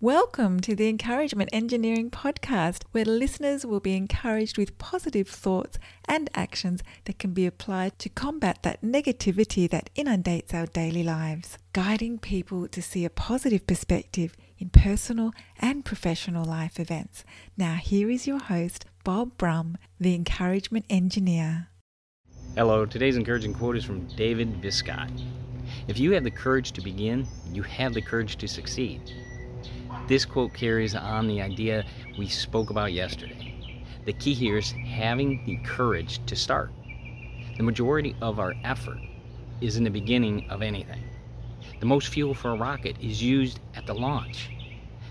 Welcome to the Encouragement Engineering Podcast, where listeners will be encouraged with positive thoughts and actions that can be applied to combat that negativity that inundates our daily lives, guiding people to see a positive perspective in personal and professional life events. Now, here is your host, Bob Brumm, the Encouragement Engineer. Hello, today's encouraging quote is from David Viscott. If you have the courage to begin, you have the courage to succeed. This quote carries on the idea we spoke about yesterday. The key here is having the courage to start. The majority of our effort is in the beginning of anything. The most fuel for a rocket is used at the launch.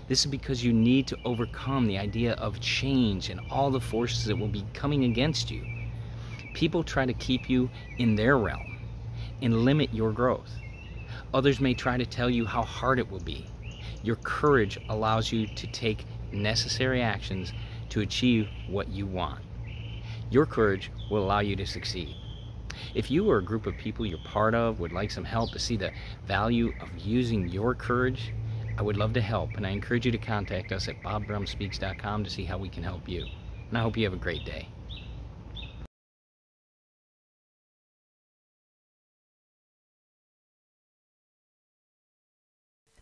This is because you need to overcome the idea of change and all the forces that will be coming against you. People try to keep you in their realm and limit your growth. Others may try to tell you how hard it will be your courage allows you to take necessary actions to achieve what you want. Your courage will allow you to succeed. If you or a group of people you're part of would like some help to see the value of using your courage, I would love to help, and I encourage you to contact us at bobbrummspeaks.com to see how we can help you. And I hope you have a great day.